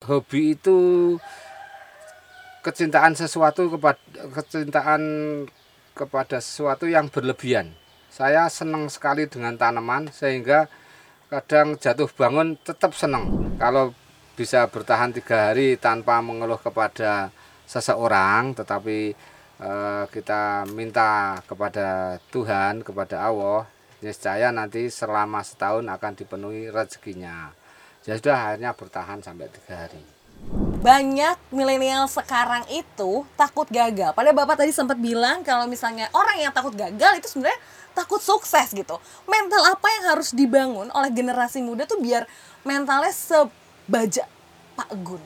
hobi itu kecintaan sesuatu kepada kecintaan kepada sesuatu yang berlebihan. Saya senang sekali dengan tanaman sehingga kadang jatuh bangun tetap senang. Kalau bisa bertahan tiga hari tanpa mengeluh kepada seseorang, tetapi eh, kita minta kepada Tuhan, kepada Allah, niscaya nanti selama setahun akan dipenuhi rezekinya ya sudah akhirnya bertahan sampai tiga hari banyak milenial sekarang itu takut gagal. Padahal Bapak tadi sempat bilang kalau misalnya orang yang takut gagal itu sebenarnya takut sukses gitu. Mental apa yang harus dibangun oleh generasi muda tuh biar mentalnya sebaja Pak Gun?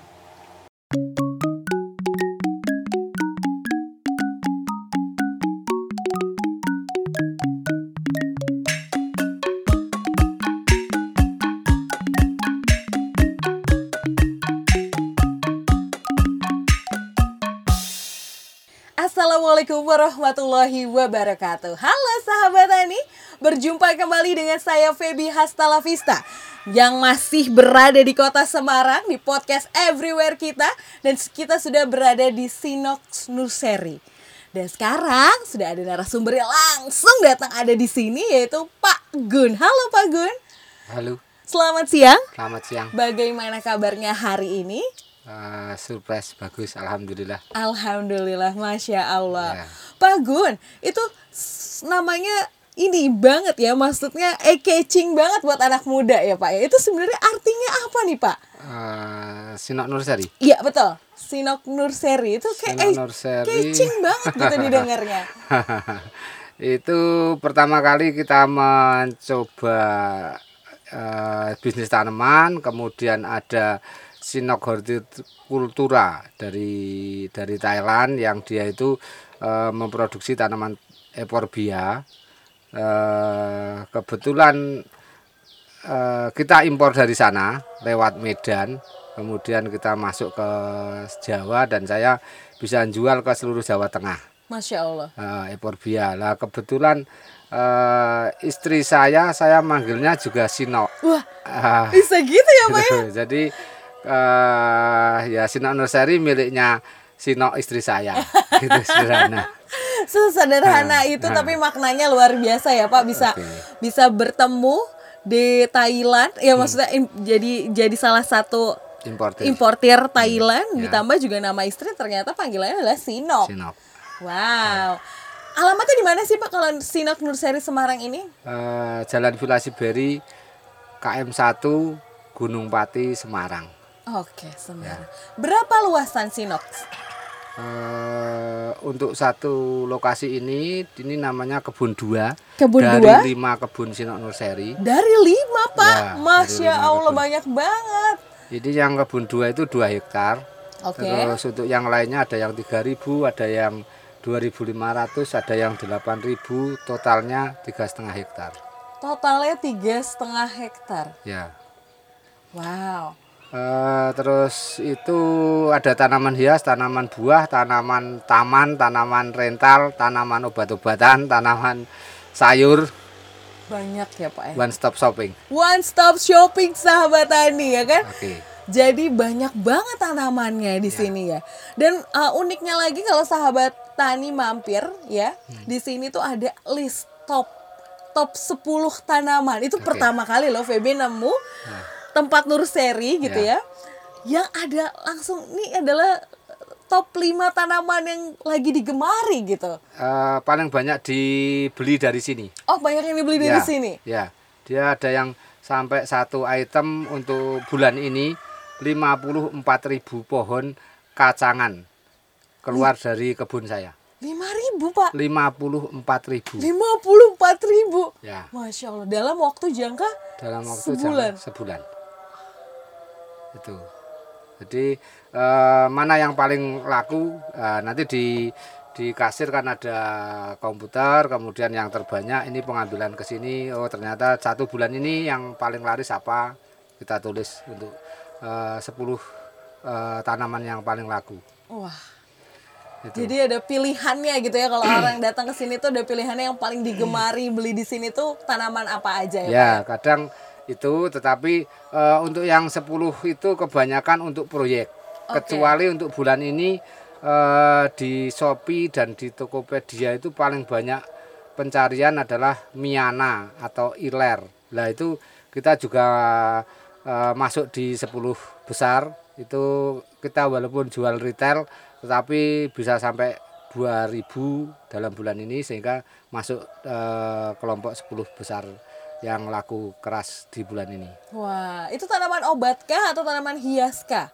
Assalamualaikum warahmatullahi wabarakatuh. Halo sahabat Tani Berjumpa kembali dengan saya Feby Hastala Vista Yang masih berada di kota Semarang Di podcast Everywhere kita Dan kita sudah berada di Sinox Nursery. Dan sekarang sudah ada narasumber yang langsung datang ada di sini Yaitu Pak Gun. Halo Pak Gun. Halo. Selamat siang. Selamat siang. Bagaimana kabarnya hari ini? Uh, surprise bagus, alhamdulillah. Alhamdulillah, masya Allah. Ya. Pak Gun, itu namanya ini banget ya, maksudnya eh catching banget buat anak muda ya Pak. Ya. Itu sebenarnya artinya apa nih Pak? Uh, Sinok Nurseri. Iya betul, Sinok Nurseri itu kayak Sinok Nurseri. catching banget gitu didengarnya. itu pertama kali kita mencoba uh, bisnis tanaman, kemudian ada Sinok Hortikultura dari dari Thailand yang dia itu e, memproduksi tanaman eporbia. E, kebetulan e, kita impor dari sana lewat Medan, kemudian kita masuk ke Jawa dan saya bisa jual ke seluruh Jawa Tengah. Masya Allah. E, eporbia. Lah kebetulan e, istri saya saya manggilnya juga Sinok. Wah, uh, bisa gitu ya Pak ya? Jadi uh, ya Sinok Nursery miliknya Sinok istri saya gitu sederhana sesederhana nah, itu nah. tapi maknanya luar biasa ya Pak bisa okay. bisa bertemu di Thailand ya hmm. maksudnya in, jadi jadi salah satu importir, importir Thailand hmm. ditambah juga nama istri ternyata panggilannya adalah Sinok. Sinok. Wow. Alamatnya di mana sih Pak kalau Sinok Nursery Semarang ini? Uh, Jalan Villa Siberi KM 1 Gunung Pati Semarang. Oke, Semarang. Ya. Berapa luasan Sinox? Uh, untuk satu lokasi ini ini namanya kebun dua kebun dari dua? lima kebun sinok nursery dari lima pak ya, masya lima allah kebun. banyak banget jadi yang kebun dua itu dua hektar okay. terus untuk yang lainnya ada yang tiga ribu ada yang dua ribu lima ratus ada yang delapan ribu totalnya tiga setengah hektar totalnya tiga setengah hektar ya wow Uh, terus itu ada tanaman hias, tanaman buah, tanaman taman, tanaman rental, tanaman obat-obatan, tanaman sayur. Banyak ya Pak ya? One stop shopping. One stop shopping sahabat Tani ya kan? Oke. Okay. Jadi banyak banget tanamannya di ya. sini ya. Dan uh, uniknya lagi kalau sahabat Tani mampir ya, hmm. di sini tuh ada list top top 10 tanaman. Itu okay. pertama kali loh VB nemu. Nah tempat nursery gitu ya. ya. Yang ada langsung ini adalah top 5 tanaman yang lagi digemari gitu. Uh, paling banyak dibeli dari sini. Oh, banyak yang dibeli dari ya, sini. Ya. Dia ada yang sampai satu item untuk bulan ini 54.000 pohon kacangan keluar dari kebun saya. Lima ribu pak? Lima puluh empat ribu. Lima puluh empat ribu. Ya. Masya Allah. Dalam waktu jangka? Dalam waktu sebulan. Jangka sebulan itu jadi eh, mana yang paling laku eh, nanti di di kasir kan ada komputer kemudian yang terbanyak ini pengambilan ke sini oh ternyata satu bulan ini yang paling laris apa kita tulis untuk eh, 10 eh, tanaman yang paling laku wah itu. Jadi ada pilihannya gitu ya kalau orang datang ke sini tuh ada pilihannya yang paling digemari beli di sini tuh tanaman apa aja ya? Ya, Pak? kadang itu tetapi eh, untuk yang 10 itu kebanyakan untuk proyek. Oke. kecuali untuk bulan ini eh, di Shopee dan di Tokopedia itu paling banyak pencarian adalah Miana atau Iler. Lah itu kita juga eh, masuk di 10 besar. Itu kita walaupun jual retail tetapi bisa sampai 2000 dalam bulan ini sehingga masuk eh, kelompok 10 besar yang laku keras di bulan ini. Wah, itu tanaman obat kah atau tanaman hias kah?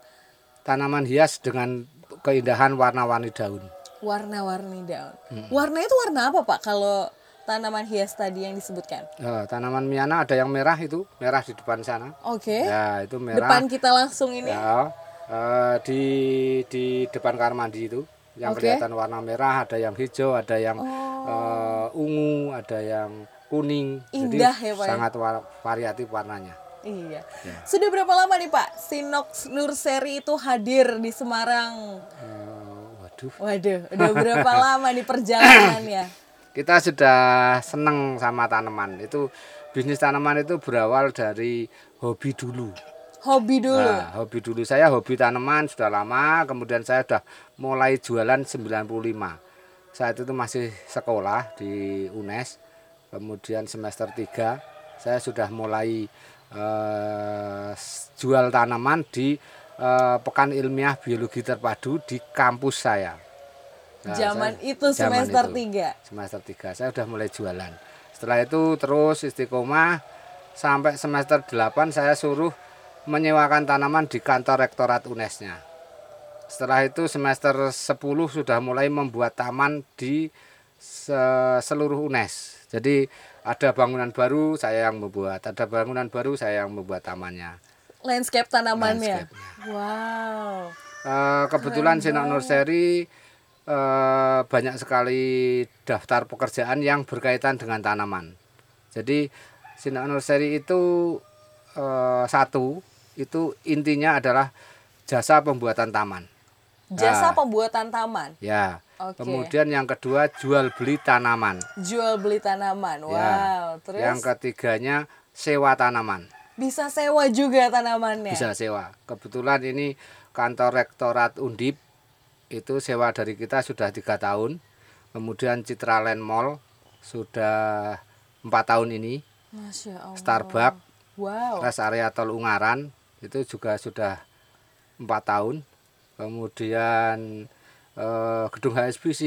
Tanaman hias dengan keindahan warna-warni daun. Warna-warni daun. Hmm. Warna itu warna apa Pak kalau tanaman hias tadi yang disebutkan? Eh, tanaman miana ada yang merah itu, merah di depan sana. Oke. Ya, itu merah. Depan kita langsung ini. Ya, eh, di di depan kamar mandi itu yang Oke. kelihatan warna merah, ada yang hijau, ada yang Oh. eh, ungu, ada yang kuning. Indah Jadi ya, Pak, ya? sangat war- variatif warnanya. Iya. Ya. Sudah berapa lama nih Pak Sinox Nurseri itu hadir di Semarang? Eh, waduh, Waduh, udah berapa lama nih perjalanannya? kita sudah seneng sama tanaman. Itu bisnis tanaman itu berawal dari hobi dulu. Hobi dulu. Nah, hobi dulu saya hobi tanaman sudah lama, kemudian saya sudah mulai jualan 95. Saat itu masih sekolah di UNES. Kemudian semester 3 saya sudah mulai eh, s- jual tanaman di eh, Pekan Ilmiah Biologi Terpadu di kampus saya. Nah, Zaman saya- itu zaman semester itu. 3. semester 3 saya sudah mulai jualan setelah itu terus istiqomah sampai semester 8 saya suruh menyewakan tanaman di kantor rektorat UNES-nya setelah itu semester 10 sudah mulai membuat taman di se- seluruh UNES jadi ada bangunan baru saya yang membuat ada bangunan baru saya yang membuat tamannya Landscape tanamannya. Landscape-nya. Wow. Eh, kebetulan Sinak Nursery eh, banyak sekali daftar pekerjaan yang berkaitan dengan tanaman. Jadi Sinak Nursery itu eh, satu itu intinya adalah jasa pembuatan taman. Jasa Ah. pembuatan taman. Ya. Oke. Kemudian yang kedua jual beli tanaman. Jual beli tanaman. Wow. Ya. Terus Yang ketiganya sewa tanaman. bisa sewa juga tanamannya. bisa sewa. Kebetulan ini kantor rektorat Undip itu sewa dari kita sudah tiga tahun. Kemudian Citraland Mall sudah empat tahun ini. Masya Allah. Starbucks, Wow. rest area Tol Ungaran itu juga sudah empat tahun. Kemudian eh, gedung HSBC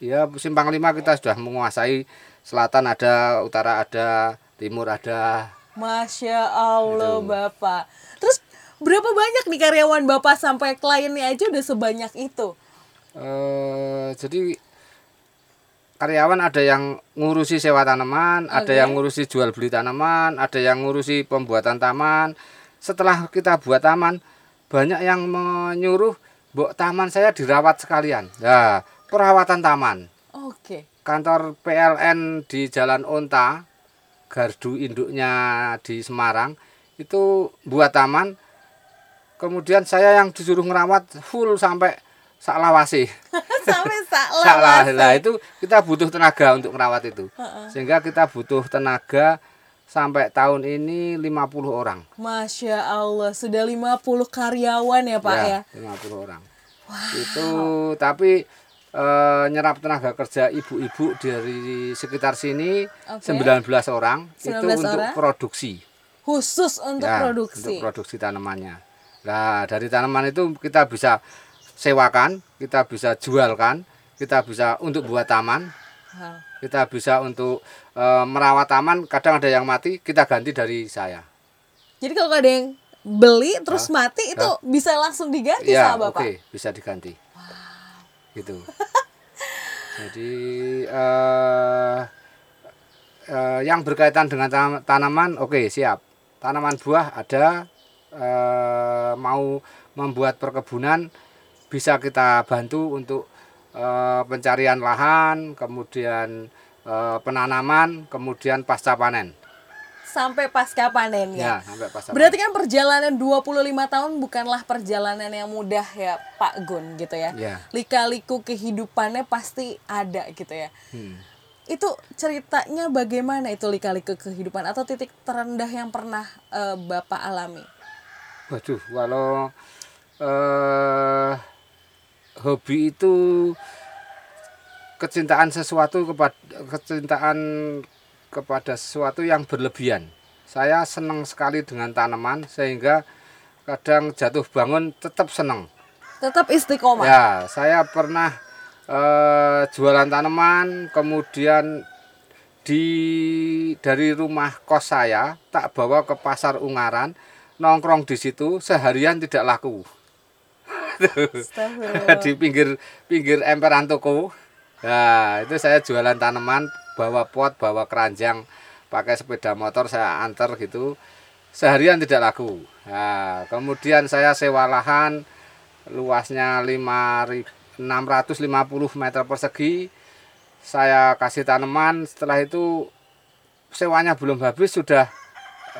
ya simpang lima kita sudah menguasai. Selatan ada, utara ada, timur ada. Masya Allah Gitu. Bapak. Terus berapa banyak nih karyawan Bapak sampai kliennya aja udah sebanyak itu? Eh, jadi karyawan ada yang ngurusi sewa tanaman, ada Oke. yang ngurusi jual beli tanaman, ada yang ngurusi pembuatan taman. Setelah kita buat taman, banyak yang menyuruh, "Mbok, taman saya dirawat sekalian." Nah, perawatan taman. Oke. Kantor PLN di Jalan Onta, gardu induknya di Semarang, itu buat taman. Kemudian saya yang disuruh ngerawat full sampai saklawase. sampai salah. Salah. Lah itu kita butuh tenaga untuk merawat itu. Sehingga kita butuh tenaga sampai tahun ini 50 orang. Masya Allah, sudah 50 karyawan ya Pak ya? 50 orang. Itu tapi eh, nyerap tenaga kerja ibu-ibu dari sekitar sini Oke. 19 orang itu 19 untuk orang? produksi. Khusus untuk Ya, produksi. Untuk produksi tanamannya. Nah, dari tanaman itu kita bisa sewakan, kita bisa jualkan, kita bisa untuk buat taman, kita bisa untuk eh, merawat taman. Kadang ada yang mati, kita ganti dari saya. Jadi kalau ada yang beli terus mati itu bisa langsung diganti Ya, sama oke, Bapak? bisa diganti. Gitu. Jadi eh, eh, yang berkaitan dengan tanam- tanaman, oke siap. Tanaman buah ada, eh, mau membuat perkebunan bisa kita bantu untuk eh, pencarian lahan, kemudian penanaman, kemudian pasca panen. Sampai pasca panen ya. Ya, sampai pasca Berarti kan perjalanan 25 tahun bukanlah perjalanan yang mudah ya Pak Gun gitu ya. Ya. Lika-liku kehidupannya pasti ada gitu ya. Hmm. itu ceritanya bagaimana itu lika-liku kehidupan atau titik terendah yang pernah eh, Bapak alami? Waduh, kalau eh, hobi itu kecintaan sesuatu kepada kecintaan kepada sesuatu yang berlebihan. Saya senang sekali dengan tanaman sehingga kadang jatuh bangun tetap senang. Tetap istiqomah. Ya, saya pernah eh, jualan tanaman, kemudian di dari rumah kos saya tak bawa ke pasar Ungaran, nongkrong di situ seharian tidak laku. Di pinggir pinggir emperan toko. Nah, itu saya jualan tanaman, bawa pot, bawa keranjang, pakai sepeda motor saya antar gitu. Seharian tidak laku. Nah, kemudian saya sewa lahan luasnya 5.650 meter persegi. Saya kasih tanaman, setelah itu sewanya belum habis sudah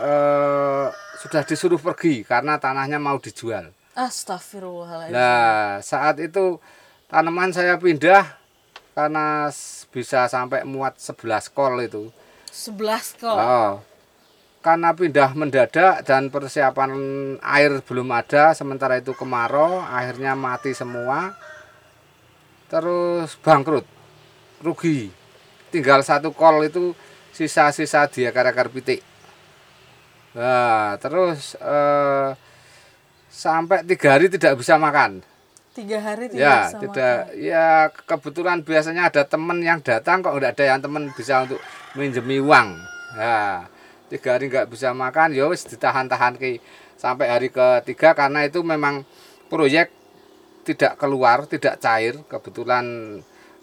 eh, sudah disuruh pergi karena tanahnya mau dijual. Astagfirullahaladzim. Nah, saat itu tanaman saya pindah karena bisa sampai muat 11 kol itu. 11 kok. Oh. Karena pindah mendadak dan persiapan air belum ada, sementara itu kemarau, akhirnya mati semua. Terus bangkrut. Rugi. Tinggal satu kol itu sisa-sisa dia akar-akar pitik. Nah, terus eh, sampai tiga hari tidak bisa makan. Tiga hari tidak Ya, bisa tidak. Ya, kebetulan biasanya ada teman yang datang kok tidak ada yang teman bisa untuk minjemi uang. Ya, tiga hari nggak bisa makan, ya wis ditahan-tahan ke sampai hari ketiga karena itu memang proyek tidak keluar, tidak cair. Kebetulan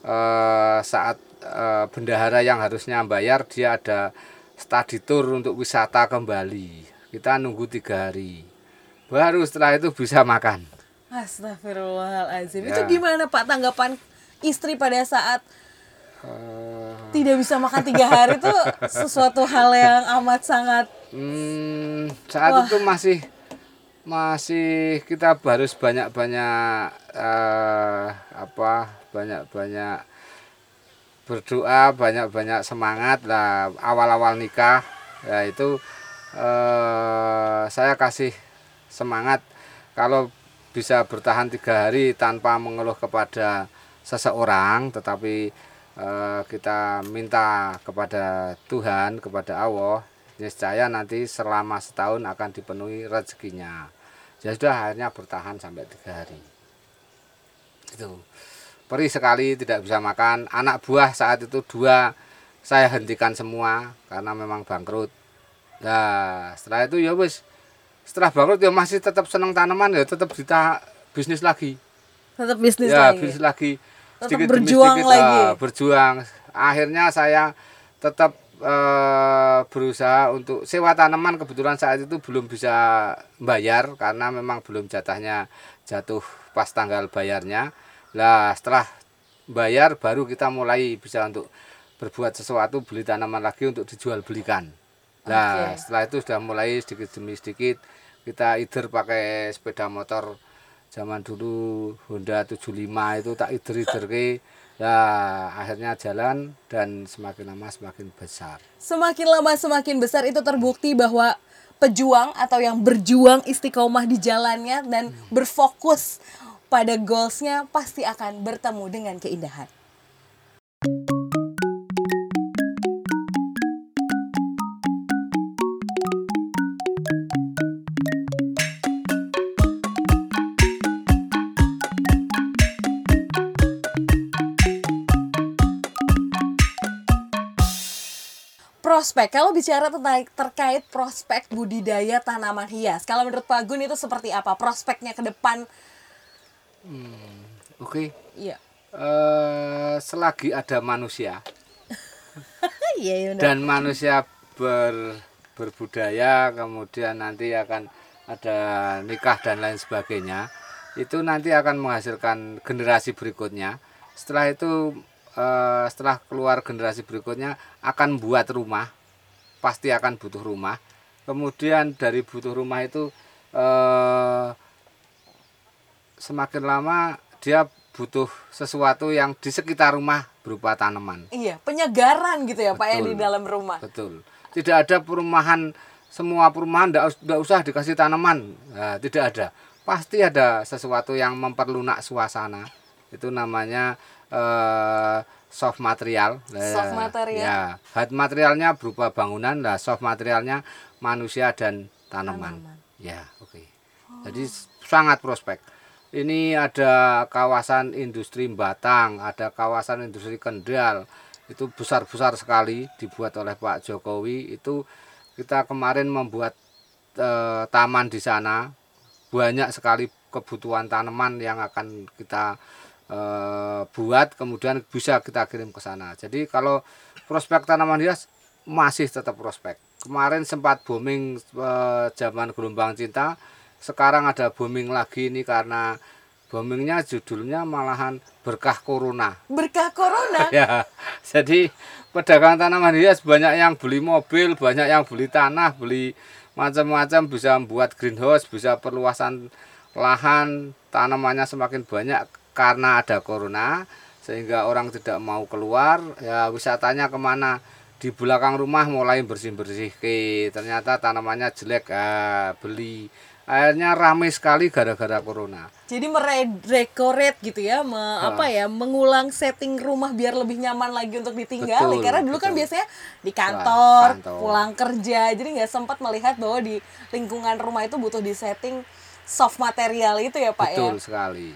eh, saat eh, bendahara yang harusnya bayar dia ada study tour untuk wisata kembali. Kita nunggu tiga hari. Baru setelah itu bisa makan. Astagfirullahaladzim. Ya. Itu gimana Pak tanggapan istri pada saat Eh, tidak bisa makan tiga hari itu sesuatu hal yang amat sangat Hmm, saat itu masih masih kita harus banyak-banyak eh, apa banyak-banyak berdoa banyak-banyak semangat lah awal-awal nikah ya itu eh, saya kasih semangat kalau bisa bertahan tiga hari tanpa mengeluh kepada seseorang tetapi eh, kita minta kepada Tuhan kepada Allah niscaya nanti selama setahun akan dipenuhi rezekinya. Ya sudah akhirnya bertahan sampai tiga hari. Itu perih sekali tidak bisa makan. Anak buah saat itu dua saya hentikan semua karena memang bangkrut. Nah setelah itu ya wis setelah bangkrut ya masih tetap senang tanaman ya tetap kita bisnis lagi tetap bisnis ya lagi. bisnis lagi Tetap demi berjuang lagi. ah, berjuang akhirnya saya tetap eh, berusaha untuk sewa tanaman kebetulan saat itu belum bisa bayar karena memang belum jatahnya jatuh pas tanggal bayarnya lah setelah bayar baru kita mulai bisa untuk berbuat sesuatu beli tanaman lagi untuk dijual belikan Nah, Oke. setelah itu sudah mulai sedikit demi sedikit kita either pakai sepeda motor zaman dulu Honda 75 itu tak either-either ke ya akhirnya jalan dan semakin lama semakin besar. Semakin lama semakin besar itu terbukti bahwa pejuang atau yang berjuang istiqomah di jalannya dan berfokus pada goalsnya pasti akan bertemu dengan keindahan. Prospek, kalau bicara tentang terkait prospek budidaya tanaman hias, kalau menurut Pak Gun itu seperti apa prospeknya ke depan? Oke. Iya. Eh, selagi ada manusia Iya, iya benar. dan manusia ber, berbudaya kemudian nanti akan ada nikah dan lain sebagainya itu nanti akan menghasilkan generasi berikutnya setelah itu eh, setelah keluar generasi berikutnya akan buat rumah pasti akan butuh rumah kemudian dari butuh rumah itu eh, semakin lama dia butuh sesuatu yang di sekitar rumah berupa tanaman. Iya, penyegaran gitu ya Pak ya di dalam rumah. Betul. Tidak ada perumahan semua perumahan tidak usah dikasih tanaman. Nah, tidak ada. Pasti ada sesuatu yang memperlunak suasana. Itu namanya eh, soft material. Nah, Soft material. Ya, hard materialnya berupa bangunan, lah soft materialnya manusia dan tanaman. Tanaman. Ya, oke. Jadi sangat prospek. Ini ada kawasan industri Batang, ada kawasan industri Kendal. Itu besar-besar sekali dibuat oleh Pak Jokowi. Itu kita kemarin membuat eh, taman di sana. Banyak sekali kebutuhan tanaman yang akan kita eh, buat kemudian bisa kita kirim ke sana. Jadi kalau prospek tanaman hias masih tetap prospek. Kemarin sempat booming eh, zaman gelombang cinta, sekarang ada booming lagi ini karena boomingnya judulnya malahan berkah corona. Berkah corona. ya, jadi pedagang tanaman hias banyak yang beli mobil, banyak yang beli tanah, beli macam-macam bisa membuat greenhouse, bisa perluasan lahan, tanamannya semakin banyak karena ada corona sehingga orang tidak mau keluar ya wisatanya ke mana di belakang rumah mulai bersih-bersih ke ternyata tanamannya jelek ah, beli akhirnya ramai sekali gara-gara corona Jadi meredekorate gitu ya, me- apa ya, mengulang setting rumah biar lebih nyaman lagi untuk ditinggali. Betul, Karena dulu kan betul. biasanya di kantor, kantor. pulang kerja, jadi nggak sempat melihat bahwa di lingkungan rumah itu butuh di setting soft material itu ya Pak ya. betul sekali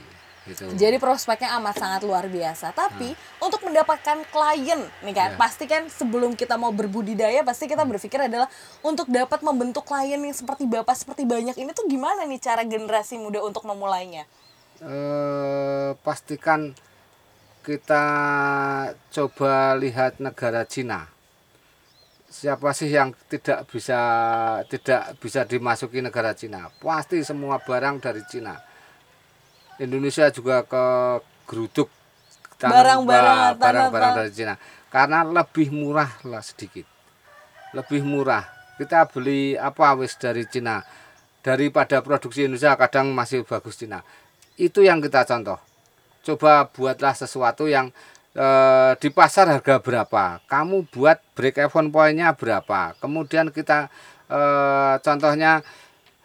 gitu Jadi prospeknya amat sangat luar biasa. Tapi untuk mendapatkan klien nih kan, Ya. pasti kan sebelum kita mau berbudidaya pasti kita berpikir adalah untuk dapat membentuk klien yang seperti Bapak seperti banyak ini tuh gimana nih cara generasi muda untuk memulainya? eh, pastikan kita coba lihat negara Cina. Siapa sih yang tidak bisa tidak bisa dimasuki negara Cina? Pasti semua barang dari Cina. Indonesia juga ke geruduk tanam- Barang-barang ba- atau barang-barang apa? dari Cina karena lebih murah lah sedikit. Lebih murah. Kita beli apa wis dari Cina daripada produksi Indonesia kadang masih bagus Cina. Itu yang kita contoh. Coba buatlah sesuatu yang eh, di pasar harga berapa. Kamu buat break even point-nya berapa. Kemudian kita eh, contohnya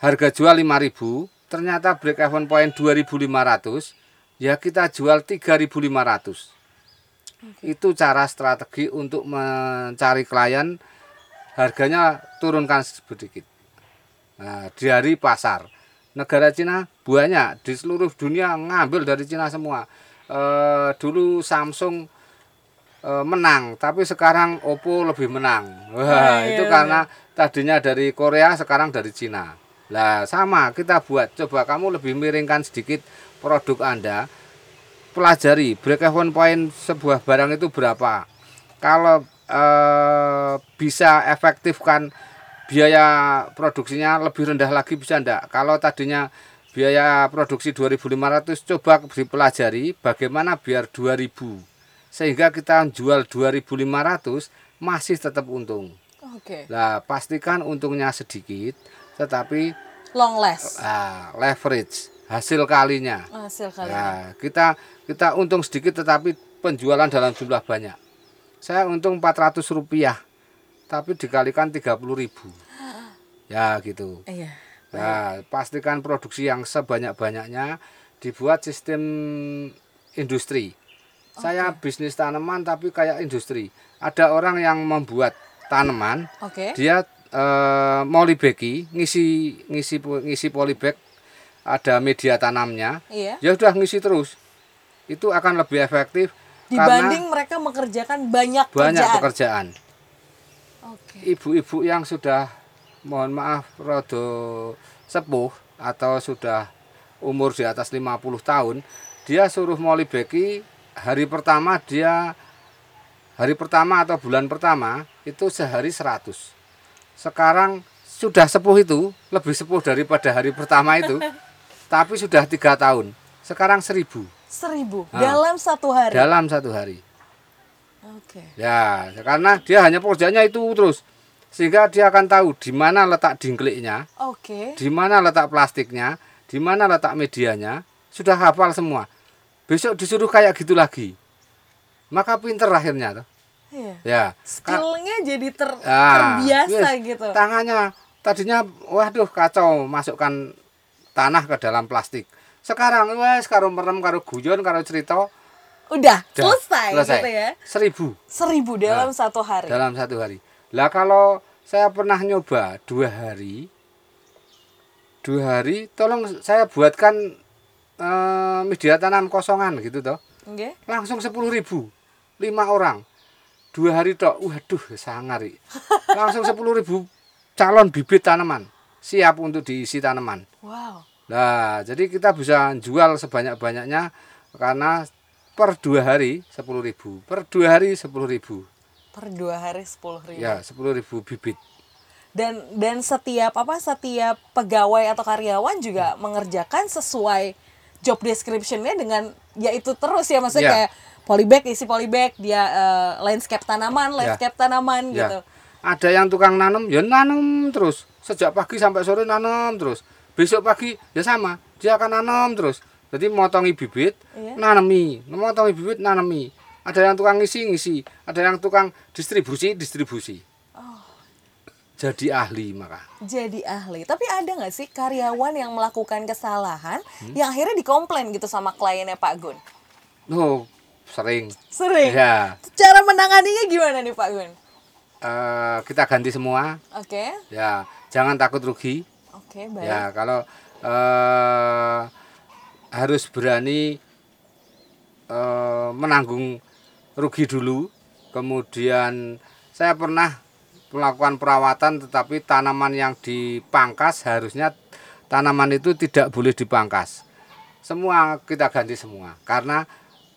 harga jual 5000 ternyata break even point 2500 ya kita jual 3500 itu cara strategi untuk mencari klien. Harganya turunkan sedikit. Nah, dari pasar negara Cina banyak di seluruh dunia ngambil dari Cina semua. Eh, dulu Samsung eh, menang tapi sekarang Oppo lebih menang. Oh, wah iya, itu karena tadinya dari Korea sekarang dari Cina lah sama kita buat. Coba kamu lebih miringkan sedikit produk Anda. Pelajari break even point sebuah barang itu berapa. Kalau eh, bisa efektifkan biaya produksinya lebih rendah lagi bisa enggak kalau tadinya biaya produksi 2500 coba dipelajari bagaimana biar 2000 sehingga kita jual 2500 masih tetap untung. Oke. Nah, pastikan untungnya sedikit, tetapi Long last. ah, leverage hasil kalinya. Hasil kali. Nah, kita kita untung sedikit, tetapi penjualan dalam jumlah banyak. Saya untung 400 rupiah, tapi dikalikan 30 ribu. Ya gitu. Iya. Nah, pastikan produksi yang sebanyak-banyaknya dibuat sistem industri. Saya bisnis tanaman tapi kayak industri. Ada orang yang membuat tanaman, Oke. dia eh, molybagi ngisi ngisi ngisi polybag ada media tanamnya. Iya. ya udah ngisi terus. Itu akan lebih efektif Dibanding mereka mengerjakan banyak, banyak kerjaan. pekerjaan. Ibu-ibu yang sudah mohon maaf rodo sepuh atau sudah umur di atas 50 tahun dia suruh molybagi hari pertama dia hari pertama atau bulan pertama itu sehari 100 sekarang sudah sepuh itu lebih sepuh daripada hari pertama itu tapi sudah tiga tahun sekarang seribu Seribu Ah. dalam satu hari. dalam satu hari Oke. Ya, karena dia hanya pekerjaannya itu terus. Sehingga dia akan tahu di mana letak dingkliknya, Oke. di mana letak plastiknya, di mana letak medianya, sudah hafal semua. Besok disuruh kayak gitu lagi. maka pinter akhirnya tuh. Iya. Ya. Ka- Skillnya jadi ter, Ah, terbiasa wis, gitu. Tangannya tadinya waduh kacau masukkan tanah ke dalam plastik. Sekarang wes karo merem karo guyon karo cerita Udah, dah, selesai, gitu ya. Seribu Seribu dalam Nah, satu hari. dalam satu hari. Lah kalau saya pernah nyoba dua hari, dua hari, tolong saya buatkan eh, media tanam kosongan gitu toh, Oke. langsung sepuluh ribu, lima orang, dua hari toh, waduh sangari, langsung sepuluh ribu calon bibit tanaman siap untuk diisi tanaman. Wow. Nah, jadi kita bisa jual sebanyak-banyaknya karena per dua hari sepuluh ribu, per dua hari sepuluh ribu. Per dua hari sepuluh ribu. Ya, sepuluh ribu bibit. Dan dan setiap apa setiap pegawai atau karyawan juga mengerjakan sesuai job description-nya dengan ya itu terus ya maksudnya Ya. kayak polybag isi polybag dia eh, landscape tanaman landscape tanaman Ya. gitu. Ada yang tukang nanam, ya nanam terus. Sejak pagi sampai sore nanam terus. Besok pagi ya sama, dia akan nanam terus. Jadi motongi bibit, Iya. nanami, motongi bibit, nanami. Ada yang tukang ngisi, ngisi. Ada yang tukang distribusi, distribusi. Oh. Jadi ahli maka. Jadi ahli. Tapi ada nggak sih karyawan yang melakukan kesalahan Hmm? yang akhirnya dikomplain gitu sama kliennya Pak Gun? Oh, sering. Sering. Ya, Cara menanganinya gimana nih Pak Gun? eh, kita ganti semua. Oke. Ya, jangan takut rugi. Oke, baik. Ya, kalau eh, harus berani eh, menanggung rugi dulu. Kemudian saya pernah melakukan perawatan tetapi tanaman yang dipangkas harusnya tanaman itu tidak boleh dipangkas. Semua kita ganti semua karena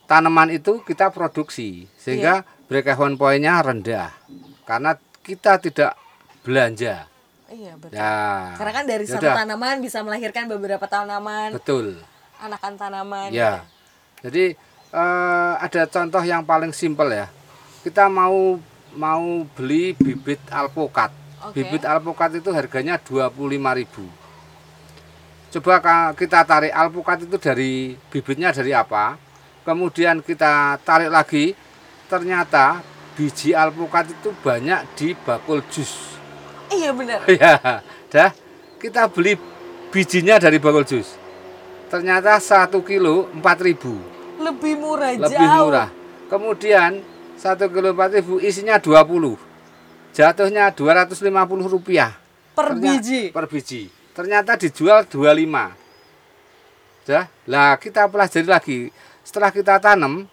tanaman itu kita produksi sehingga break even point-nya rendah karena kita tidak belanja. Iya, betul. Ya. Karena kan dari satu Yaudah, tanaman bisa melahirkan beberapa tanaman, betul. anakan tanaman. Ya. Jadi eh, ada contoh yang paling simpel ya. Kita mau mau beli bibit alpukat. Oke. Bibit alpukat itu harganya 25.000. Coba kita tarik alpukat itu dari bibitnya dari apa? Kemudian kita tarik lagi ternyata biji alpukat itu banyak di bakul jus. Iya benar. ya, dah kita beli bijinya dari bakul jus. Ternyata satu kilo 4000 Lebih murah lebih jauh. murah. Kemudian satu kilo 4000 isinya 20 jatuhnya 250 rupiah Per Ternya- biji. per biji. Ternyata dijual 25. Dah, lah kita pelajari lagi. Setelah kita tanam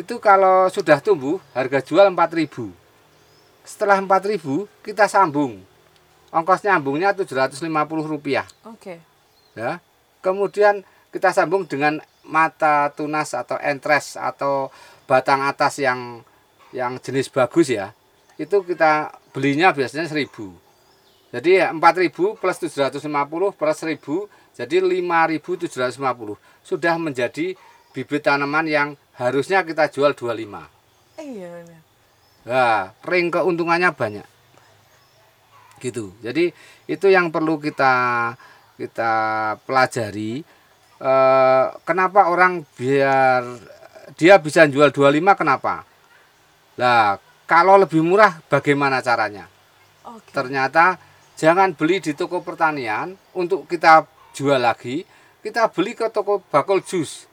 itu kalau sudah tumbuh harga jual 4000. Setelah 4000 kita sambung. Ongkos nyambungnya 750 rupiah. Oke. Ya. Kemudian kita sambung dengan mata tunas atau entres atau batang atas yang yang jenis bagus ya. Itu kita belinya biasanya 1000. Jadi ya 4000 plus 750 plus 1000 jadi 5750. Sudah menjadi bibit tanaman yang harusnya kita jual 25. Iya benar. Nah, ring keuntungannya banyak. Gitu. Jadi itu yang perlu kita kita pelajari. Eh, kenapa orang biar dia bisa jual 25 kenapa? Lah, kalau lebih murah bagaimana caranya? Oke. Ternyata jangan beli di toko pertanian untuk kita jual lagi. Kita beli ke toko bakul jus.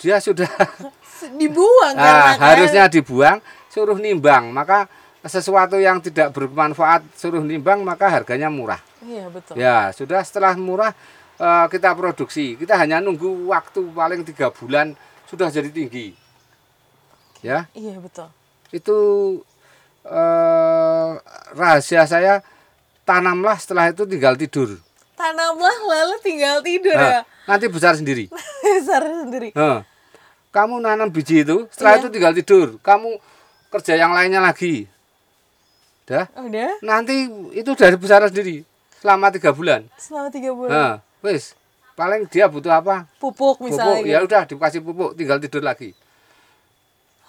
Dia sudah Dibuang Ah, karena kan- harusnya dibuang, suruh nimbang. Maka sesuatu yang tidak bermanfaat suruh nimbang maka harganya murah. Iya betul. Ya, sudah setelah murah eh, kita produksi. Kita hanya nunggu waktu paling tiga bulan sudah jadi tinggi. Ya, Iya betul. itu eh, rahasia saya tanamlah setelah itu tinggal tidur. Tanamlah lalu tinggal tidur Nah, ya. nanti besar sendiri. Besar sendiri. Heh. Kamu nanam biji itu, setelah Iya. itu tinggal tidur. Kamu kerja yang lainnya lagi. Dah, Udah nanti itu dari besar sendiri selama tiga bulan. selama tiga bulan. Nah, wis paling dia butuh apa? Pupuk misalnya. Pupuk. Ya gitu. udah dikasih pupuk, tinggal tidur lagi.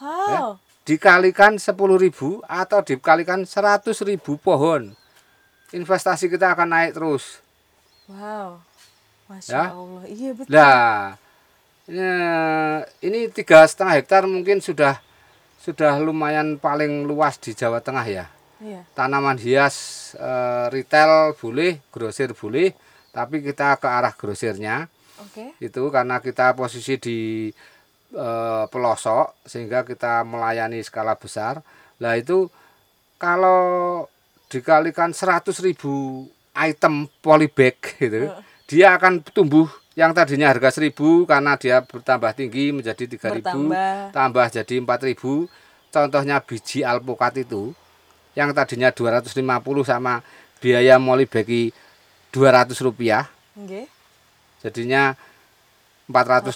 Wow. Dikalikan 10.000 atau dikalikan 100.000 pohon. Investasi kita akan naik terus. Wow. Masya Ya. Allah. Iya betul. Nah, eh, ini tiga setengah hektar mungkin sudah sudah lumayan paling luas di Jawa Tengah ya. Iya. Tanaman hias eh, retail boleh, grosir boleh, tapi kita ke arah grosirnya Oke. itu karena kita posisi di eh, pelosok sehingga kita melayani skala besar. Lah itu kalau dikalikan 100.000 item polybag gitu, dia akan tumbuh yang tadinya harga 1000 karena dia bertambah tinggi menjadi 3000 Bertambah. tambah jadi 4000. Contohnya biji alpukat itu yang tadinya 250 sama biaya molybagi 200 rupiah Oke. jadinya 450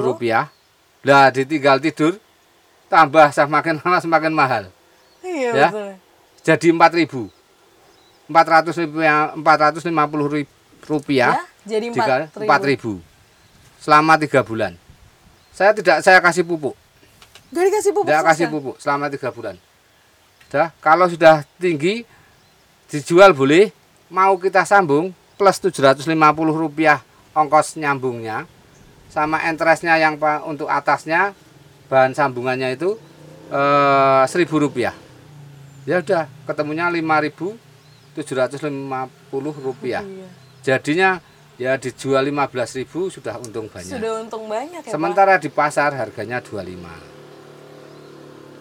rupiah lah ditinggal tidur tambah semakin lama semakin mahal Iya Ya. betul. jadi 4000 400 rupiah 450 ri- rupiah Ya, jadi 4000. 4000 selama tiga bulan. Saya tidak saya kasih pupuk. Gak dikasih pupuk. tidak kasih pupuk selama tiga bulan. Dah kalau sudah tinggi dijual boleh. Mau kita sambung plus 750 rupiah ongkos nyambungnya. Sama interestnya yang untuk atasnya bahan sambungannya itu eh, 1000 rupiah. Ya udah ketemunya 5750 rupiah. Iya. jadinya ya dijual 15.000 sudah untung banyak Sudah untung banyak ya Sementara di pasar harganya 25.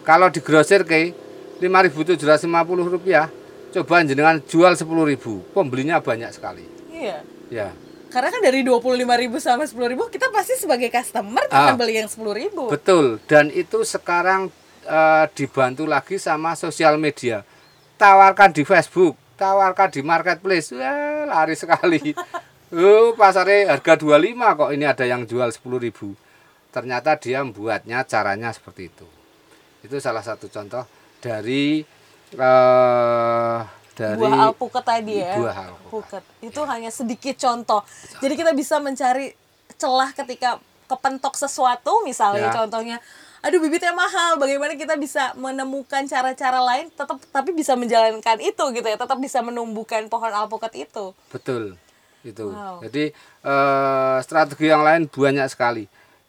Kalau di grosir ke 5.750 rupiah, coba jenengan jual 10.000, pembelinya banyak sekali. Pak. Iya. Ya, Karena kan dari 25.000 sampai 10.000 kita pasti sebagai customer akan Ah. beli yang 10.000. betul. Dan itu sekarang eh, dibantu lagi sama sosial media. Tawarkan di Facebook, tawarkan di marketplace, wah lari sekali. Oh, pasarnya harga 25 kok ini ada yang jual 10.000. Ternyata dia membuatnya caranya seperti itu. Itu salah satu contoh dari eh dari buah alpukat tadi ya. Buah alpukat. Itu hanya sedikit contoh. Jadi kita bisa mencari celah ketika kepentok sesuatu misalnya Ya. contohnya aduh bibitnya mahal bagaimana kita bisa menemukan cara-cara lain tetap tapi bisa menjalankan itu gitu ya tetap bisa menumbuhkan pohon alpukat itu Betul, itu. Wow. Jadi eh, strategi yang lain banyak sekali.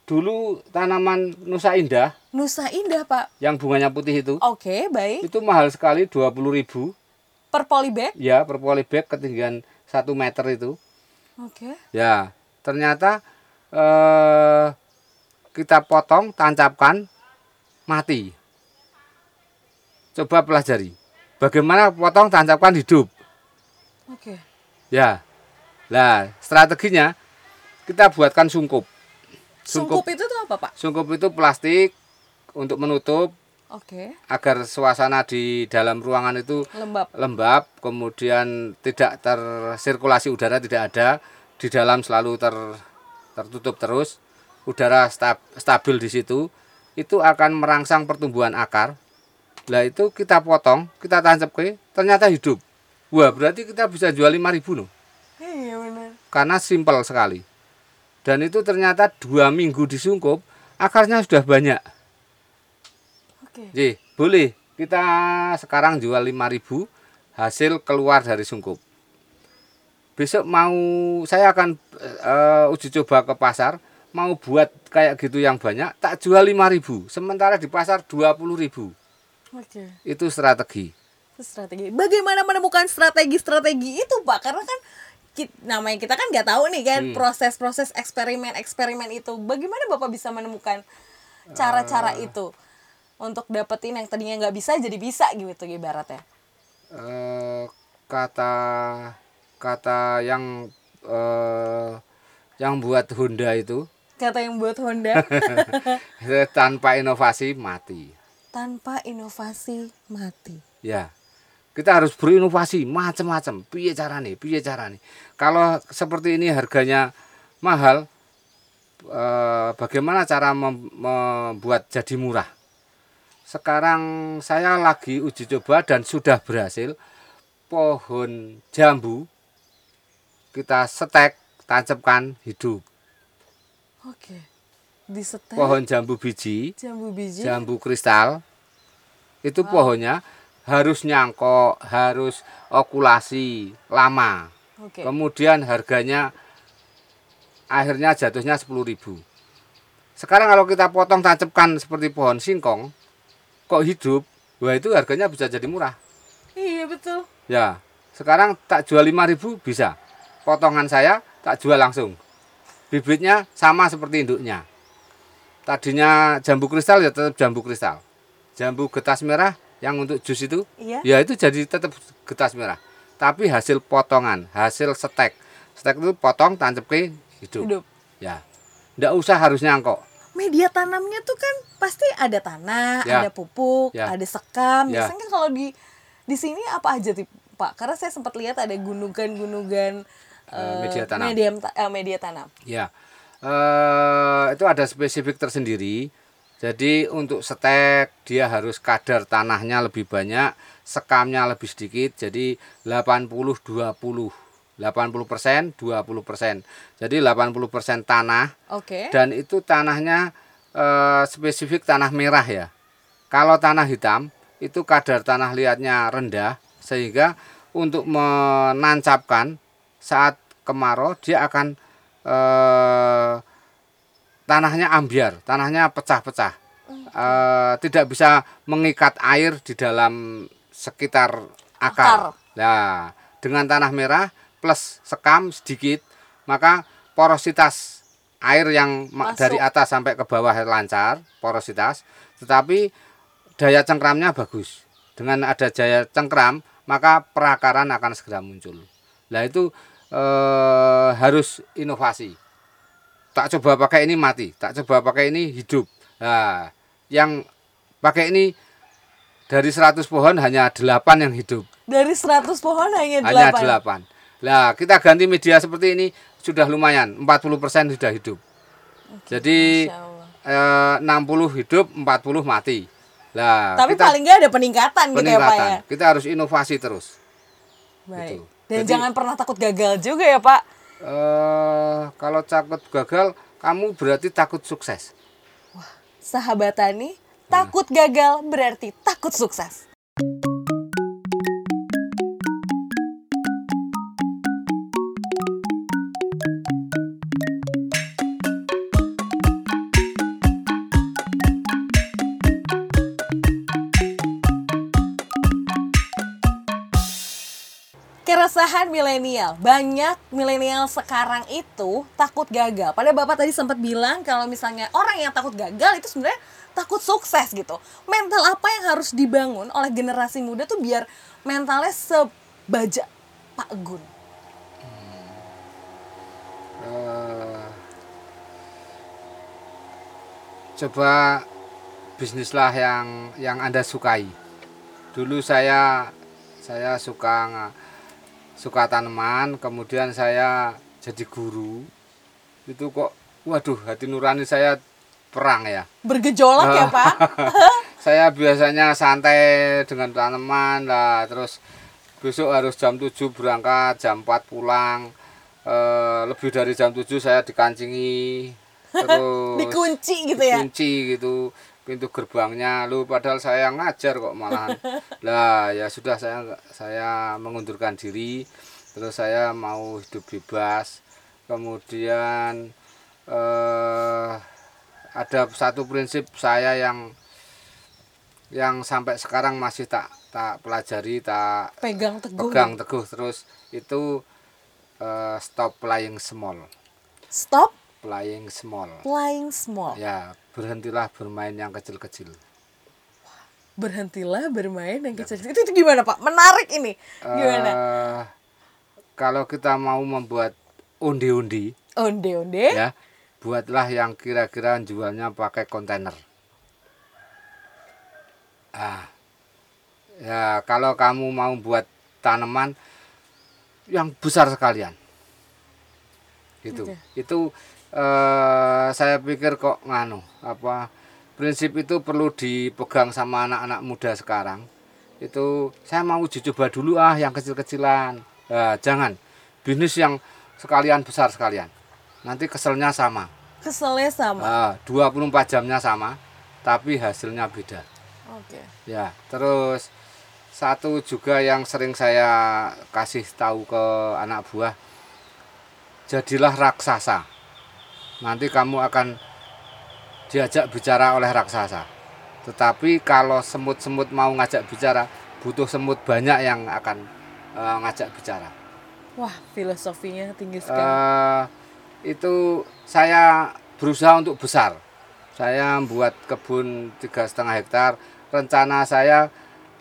Dulu tanaman Nusa Indah Nusa Indah pak yang bunganya putih itu, oke baik itu mahal sekali 20.000 per polybag ya per polybag ketinggian 1 meter itu. oke Ya, ternyata eh, kita potong, tancapkan, mati. Coba pelajari. Bagaimana potong, tancapkan hidup. oke Ya. Lah, strateginya kita buatkan sungkup. sungkup itu tuh apa pak Sungkup itu plastik untuk menutup oke agar suasana di dalam ruangan itu lembab lembab, kemudian tidak tersirkulasi udara tidak ada, di dalam selalu ter, tertutup terus, udara stab- stabil di situ, itu akan merangsang pertumbuhan akar. Lah itu kita potong, kita tancap ke, ternyata hidup. Wah berarti kita bisa jual 5000 loh, iya benar karena simpel sekali. Dan itu ternyata dua minggu disungkup, akarnya sudah banyak. oke Ji, boleh. Kita sekarang jual 5000 hasil keluar dari sungkup. Besok mau saya akan eh, uji coba ke pasar, mau buat kayak gitu yang banyak, tak jual 5000 Sementara di pasar 20000 oke Itu strategi. Itu strategi. Bagaimana menemukan strategi-strategi itu, Pak? Karena kan ki- namanya kita kan nggak tahu nih kan Hmm. proses-proses eksperimen-eksperimen itu. Bagaimana Bapak bisa menemukan cara-cara Ah. itu untuk dapetin yang tadinya nggak bisa jadi bisa gitu ibaratnya. Eh, kata kata yang eh, yang buat Honda itu Kata yang buat Honda, tanpa inovasi mati. tanpa inovasi mati. Ya. Kita harus berinovasi macam-macam. Piye carane? Piye carane? Kalau seperti ini harganya mahal eh, bagaimana cara mem- membuat jadi murah? Sekarang saya lagi uji coba dan sudah berhasil pohon jambu kita setek tancapkan hidup. Oke. Di setel Pohon jambu biji jambu biji. jambu kristal itu pohonnya harus nyangkok, harus okulasi lama. Oke. Kemudian harganya akhirnya jatuhnya 10.000. Sekarang kalau kita potong tancapkan seperti pohon singkong, kok hidup wah itu harganya bisa jadi murah Iya betul. ya sekarang tak jual 5000 bisa potongan saya tak jual langsung bibitnya sama seperti induknya tadinya jambu kristal ya tetap jambu kristal jambu getas merah yang untuk jus itu Iya. ya itu jadi tetap getas merah tapi hasil potongan hasil stek stek itu potong tancap ke hidup, Hidup. ya ndak usah harus nyangkok Media tanamnya tuh kan pasti ada tanah, Ya. ada pupuk, Ya. ada sekam. Ya. Biasanya kan kalau di di sini apa aja sih, Pak? Karena saya sempat lihat ada gunungan-gunungan Eh, eh, media tanam. Media, eh, media tanam. Ya, eh, itu ada spesifik tersendiri. Jadi untuk stek dia harus kadar tanahnya lebih banyak, sekamnya lebih sedikit. Jadi 80 20. 80 persen, 20 persen. Jadi 80 persen tanah Oke. dan itu tanahnya eh, spesifik tanah merah ya. Kalau tanah hitam itu kadar tanah liatnya rendah sehingga untuk menancapkan saat kemarau dia akan eh, tanahnya ambiar, tanahnya pecah-pecah. Eh, tidak bisa mengikat air di dalam sekitar Akar. akar. Nah, dengan tanah merah plus sekam sedikit, maka porositas air yang ma- Masuk. dari atas sampai ke bawah lancar, porositas, tetapi daya cengkramnya bagus. Dengan ada daya cengkram, maka perakaran akan segera muncul. Nah, itu eh, harus inovasi. Tak coba pakai ini mati, tak coba pakai ini hidup. Nah, yang pakai ini dari 100 pohon hanya 8 yang hidup Dari 100 pohon hanya 8. hanya delapan. Nah, kita ganti media seperti ini sudah lumayan, 40% sudah hidup. Jadi Masya Allah. eh, 60 hidup, 40 mati. Lah, Tapi kita paling nggak ada peningkatan, gitu ya Pak peningkatan. ya. Kita harus inovasi terus. Baik. Gitu. Dan Jadi- jangan pernah takut gagal juga ya Pak. Eh, kalau takut gagal, kamu berarti takut sukses. Sahabat Tani, takut gagal berarti takut sukses. Keresahan milenial. Banyak milenial sekarang itu takut gagal. Pada Bapak tadi sempat bilang kalau misalnya orang yang takut gagal itu sebenarnya takut sukses gitu. Mental apa yang harus dibangun oleh generasi muda tuh biar mentalnya sebaja Pak Gun? Eh, coba bisnislah yang yang anda sukai dulu saya saya suka suka tanaman kemudian saya jadi guru. Itu kok waduh hati nurani saya perang ya. Bergejolak ya Pak? saya biasanya santai dengan tanaman lah terus besok harus jam 7 berangkat jam 4 pulang. Eh, lebih dari jam 7 saya dikancingi. Terus Dikunci gitu ya? dikunci gitu pintu gerbangnya. Lu padahal saya ngajar kok malahan. Lah ya sudah saya saya mengundurkan diri. Terus saya mau hidup bebas. Kemudian eh ada satu prinsip saya yang yang sampai sekarang masih tak tak pelajari tak Pegang teguh. pegang teguh. Terus itu eh, stop playing small. Stop playing small playing small. ya berhentilah bermain yang kecil-kecil Berhentilah bermain yang kecil. Itu, itu gimana Pak? Menarik ini. Gimana? Eh, kalau kita mau membuat undi-undi Onde-onde. ya buatlah yang kira-kira jualnya pakai kontainer ah ya kalau kamu mau buat tanaman yang besar sekalian gitu Oke. itu eh, saya pikir kok nganu apa prinsip itu perlu dipegang sama anak-anak muda sekarang. Itu saya mau uji coba dulu ah yang kecil-kecilan. Nah, jangan. Bisnis yang sekalian besar sekalian. Nanti keselnya sama. Keselnya sama. Ah, 24 jamnya sama tapi hasilnya beda. Oke. ya terus satu juga yang sering saya kasih tahu ke anak buah jadilah raksasa nanti kamu akan diajak bicara oleh raksasa Tetapi kalau semut-semut mau ngajak bicara, butuh semut banyak yang akan eh, ngajak bicara. Wah, filosofinya tinggi sekali. Eh, itu saya berusaha untuk besar. Saya membuat kebun tiga setengah hektar. Rencana saya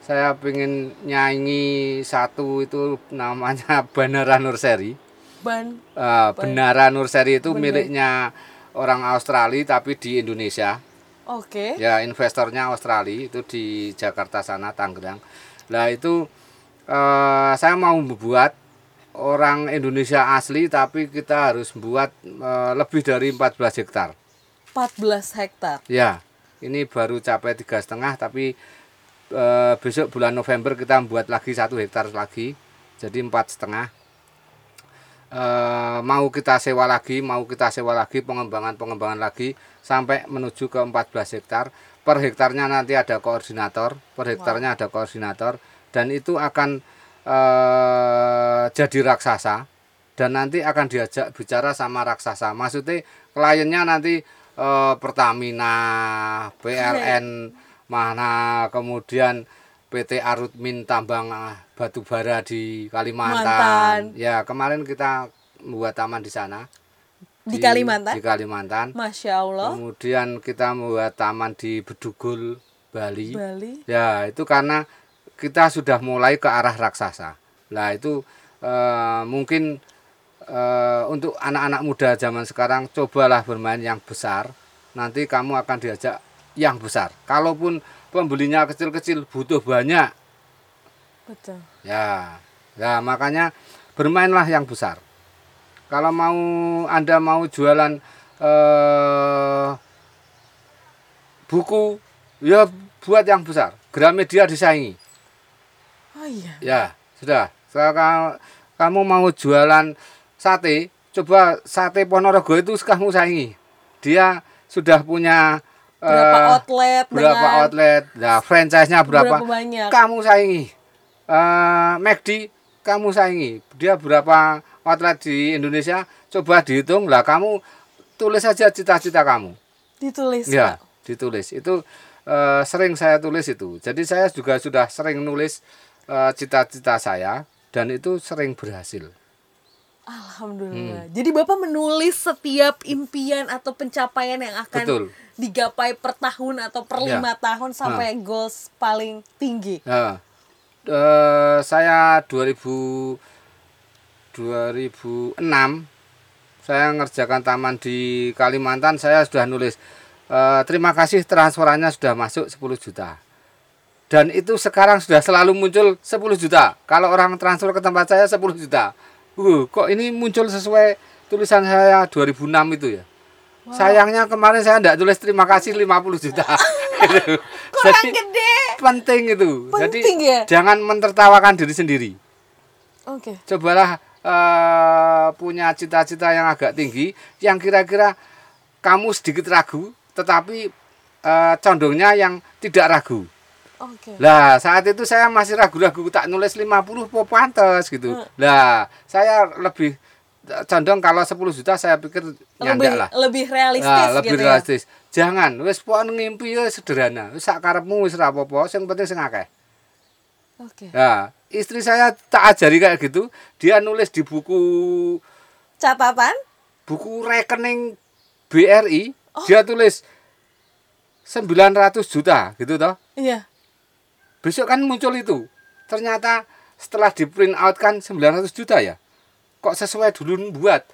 saya ingin nyanyi satu itu namanya Banara Nurseri. Ban Eh, Benara Nurseri itu Bener. miliknya orang Australia tapi di Indonesia. Oke. Ya investornya Australia itu di Jakarta sana Tangerang. Nah itu eh, saya mau membuat orang Indonesia asli tapi kita harus membuat eh, lebih dari 14 hektar. 14 hektar. Ya ini baru capai tiga setengah tapi eh, besok bulan November kita membuat lagi satu hektar lagi jadi empat setengah. Eh, mau kita sewa lagi, mau kita sewa lagi pengembangan-pengembangan lagi sampai menuju ke 14 hektar. Per hektarnya nanti ada koordinator, per hektarnya ada koordinator dan itu akan eh, jadi raksasa dan nanti akan diajak bicara sama raksasa. Maksudnya kliennya nanti eh, Pertamina, PLN, mana kemudian PT Arutmin tambang ah, batu bara di Kalimantan. Mantan. Ya, kemarin kita membuat taman di sana. Di Kalimantan? Di Kalimantan. Masya Allah. Kemudian kita membuat taman di Bedugul, Bali. Bali. Ya, itu karena kita sudah mulai ke arah raksasa. Nah, itu eh, mungkin eh, untuk anak-anak muda zaman sekarang cobalah bermain yang besar. Nanti kamu akan diajak yang besar. Kalaupun pembelinya kecil-kecil butuh banyak, Betul. ya. Ya, makanya bermainlah yang besar. Kalau mau Anda mau jualan eh buku, ya buat yang besar. Gramedia disaingi. Oh iya. Ya, sudah. Sekarang kamu mau jualan sate, coba sate Ponorogo itu kamu saingi. Dia sudah punya Berapa eh, outlet berapa dengan outlet, nah franchise-nya berapa, berapa banyak? kamu saingi. Eh McD kamu saingi. Dia berapa outlet di Indonesia? Coba dihitung lah kamu tulis saja cita-cita kamu. Ditulis, Ya, Pak. ditulis. Itu eh, sering saya tulis itu. Jadi saya juga sudah sering nulis cita-cita saya dan itu sering berhasil. Alhamdulillah. Hmm. Jadi Bapak menulis setiap impian atau pencapaian yang akan Betul. digapai per tahun atau per Ya. lima tahun sampai goals paling tinggi. Nah, eh, saya 2000 2006 saya ngerjakan taman di Kalimantan saya sudah nulis eh, terima kasih transferannya sudah masuk 10 juta dan itu sekarang sudah selalu muncul 10 juta kalau orang transfer ke tempat saya 10 juta uh, kok ini muncul sesuai tulisan saya 2006 itu ya sayangnya kemarin saya tidak tulis terima kasih 50 juta Gitu. Kurang Jadi, gede. penting itu. Penting Jadi ya? jangan mentertawakan diri sendiri. Oke. Cobalah eh, punya cita-cita yang agak tinggi, yang kira-kira kamu sedikit ragu, tetapi eh, condongnya yang tidak ragu. Oke. Lah saat itu saya masih ragu-ragu tak nulis 50 po pantes gitu. Lah saya lebih condong kalau 10 juta saya pikir nyandak lah. lebih realistis Nah, lebih gitu ya. realistis. Jangan wis pokoknya ngimpi ya sederhana. Wis sak karepmu wis ra apa-apa, sing penting sing akeh. Oke. Nah, istri saya tak ajari kayak gitu, dia nulis di buku Catatan? buku rekening BRI, Oh. dia tulis 900 juta gitu toh. Iya. Besok kan muncul itu. Ternyata setelah di print out kan 900 juta ya. Kok sesuai dulu buat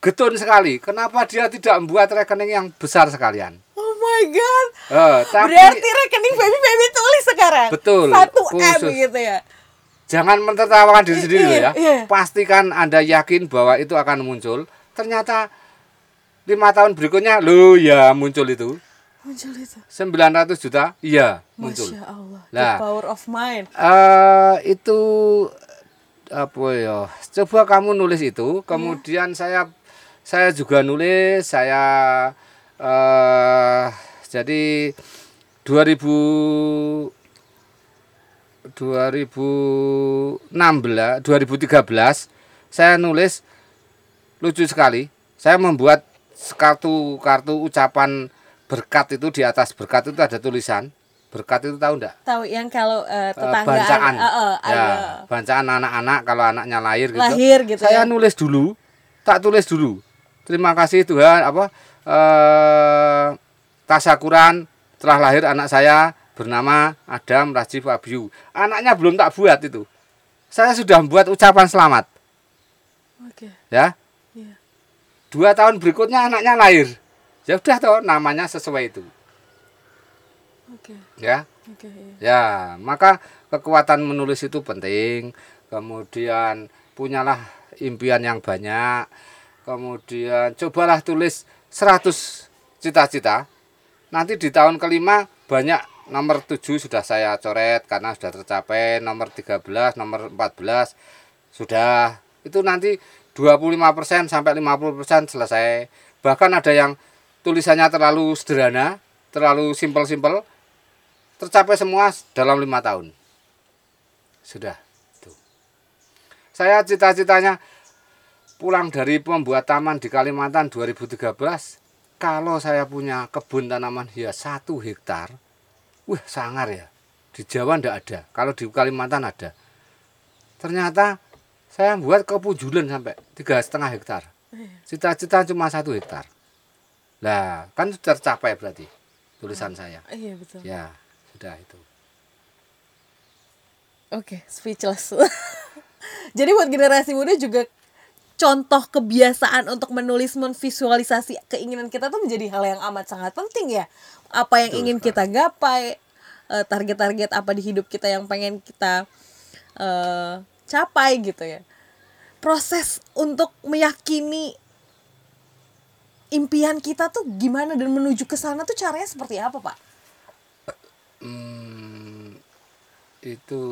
getun sekali. Kenapa dia tidak membuat rekening yang besar sekalian? Oh my god. Eh, tapi Berarti rekening baby baby tulis sekarang. Betul, Satu M gitu ya. jangan mentertawakan diri sendiri Iya, ya. iya. Pastikan Anda yakin bahwa itu akan muncul. Ternyata lima tahun berikutnya, lo ya muncul itu. Muncul itu. 900 juta, iya muncul. Masya Allah. Lah. The power of mind. eh itu apa ya? Coba kamu nulis itu, kemudian saya saya juga nulis, saya eh jadi 2000 2016 2013 saya nulis lucu sekali. Saya membuat kartu kartu ucapan berkat itu di atas. Berkat itu ada tulisan. Berkat itu tahu enggak Tahu yang kalau eh, Eh, tetangga bancaan. eh, eh, ya bancaan anak-anak kalau anaknya lahir gitu. Lahir gitu saya ya. nulis dulu tak tulis dulu. Terima kasih Tuhan apa eh tasakuran telah lahir anak saya bernama Adam Rajif Abiu. Anaknya belum tak buat itu. Saya sudah membuat ucapan selamat. Oke. ya? Iya. dua tahun berikutnya anaknya lahir ya udah toh namanya sesuai itu Oke. ya Oke. iya. Ya, maka kekuatan menulis itu penting. Kemudian punyalah impian yang banyak. Kemudian cobalah tulis 100 cita-cita. Nanti di tahun kelima banyak nomor 7 sudah saya coret karena sudah tercapai, nomor 13, nomor 14 sudah. Itu nanti 25% sampai 50% selesai. Bahkan ada yang tulisannya terlalu sederhana, terlalu simpel-simpel, tercapai semua dalam lima tahun. Sudah. Tuh. Saya cita-citanya pulang dari pembuat taman di Kalimantan 2013. Kalau saya punya kebun tanaman hias satu hektar, wah sangar ya. Di Jawa ndak ada. Kalau di Kalimantan ada. Ternyata saya buat kepujulan sampai tiga setengah hektar. Cita-cita cuma satu hektar. Lah, kan sudah tercapai berarti tulisan saya. Iya betul. Ya, sudah itu. Oke, speechless. Jadi buat generasi muda juga contoh kebiasaan untuk menulis menvisualisasi keinginan kita tuh menjadi hal yang amat sangat penting ya. Apa yang Betul ingin kita gapai, eh, target-target apa di hidup kita yang pengen kita eh, capai gitu ya. Proses untuk meyakini impian kita tuh gimana dan menuju ke sana tuh caranya seperti apa, Pak? Hmm, itu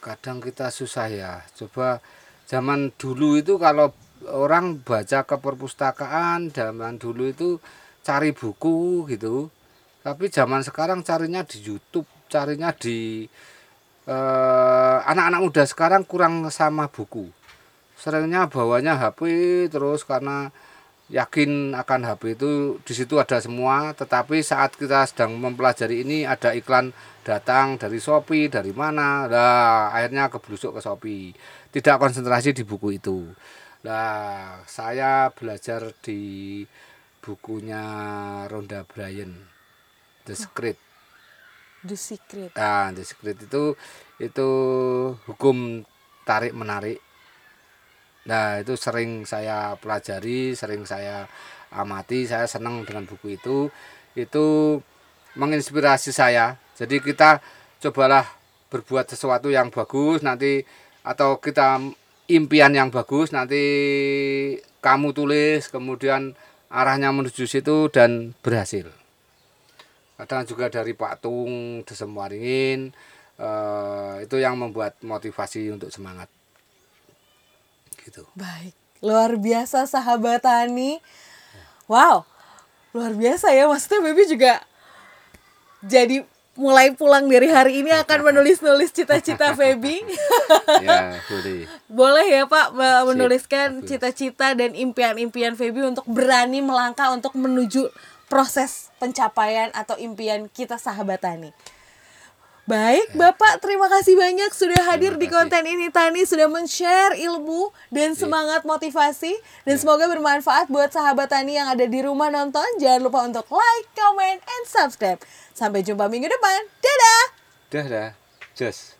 kadang kita susah ya. Coba zaman dulu itu kalau orang baca ke perpustakaan, zaman dulu itu cari buku gitu. Tapi zaman sekarang carinya di YouTube, carinya di eh, anak-anak muda sekarang kurang sama buku. Seringnya bawanya HP terus karena yakin akan HP itu di situ ada semua, tetapi saat kita sedang mempelajari ini ada iklan datang dari Shopee, dari mana, lah akhirnya keblusuk ke Shopee. Tidak konsentrasi di buku itu. Nah, saya belajar di bukunya Ronda Bryan, The Secret. The secret. Nah, The Secret itu itu hukum tarik menarik. Nah, itu sering saya pelajari, sering saya amati, saya senang dengan buku itu. Itu menginspirasi saya. Jadi kita cobalah berbuat sesuatu yang bagus nanti atau kita impian yang bagus nanti kamu tulis kemudian arahnya menuju situ dan berhasil. Kadang juga dari Pak Tung, Desem Waringin, eh, itu yang membuat motivasi untuk semangat. Gitu. Baik, luar biasa sahabat Tani. Wow, luar biasa ya. Maksudnya Baby juga jadi mulai pulang dari hari ini akan menulis-nulis cita-cita Feby. Ya, boleh. Boleh ya Pak me- menuliskan cita-cita dan impian-impian Feby untuk berani melangkah untuk menuju proses pencapaian atau impian kita sahabat Tani. Baik, Bapak, terima kasih banyak sudah hadir di konten ini. Tani sudah men-share ilmu dan semangat motivasi dan semoga bermanfaat buat sahabat Tani yang ada di rumah nonton. Jangan lupa untuk like, comment, and subscribe. Sampai jumpa minggu depan. Dadah. Dah dah. Just.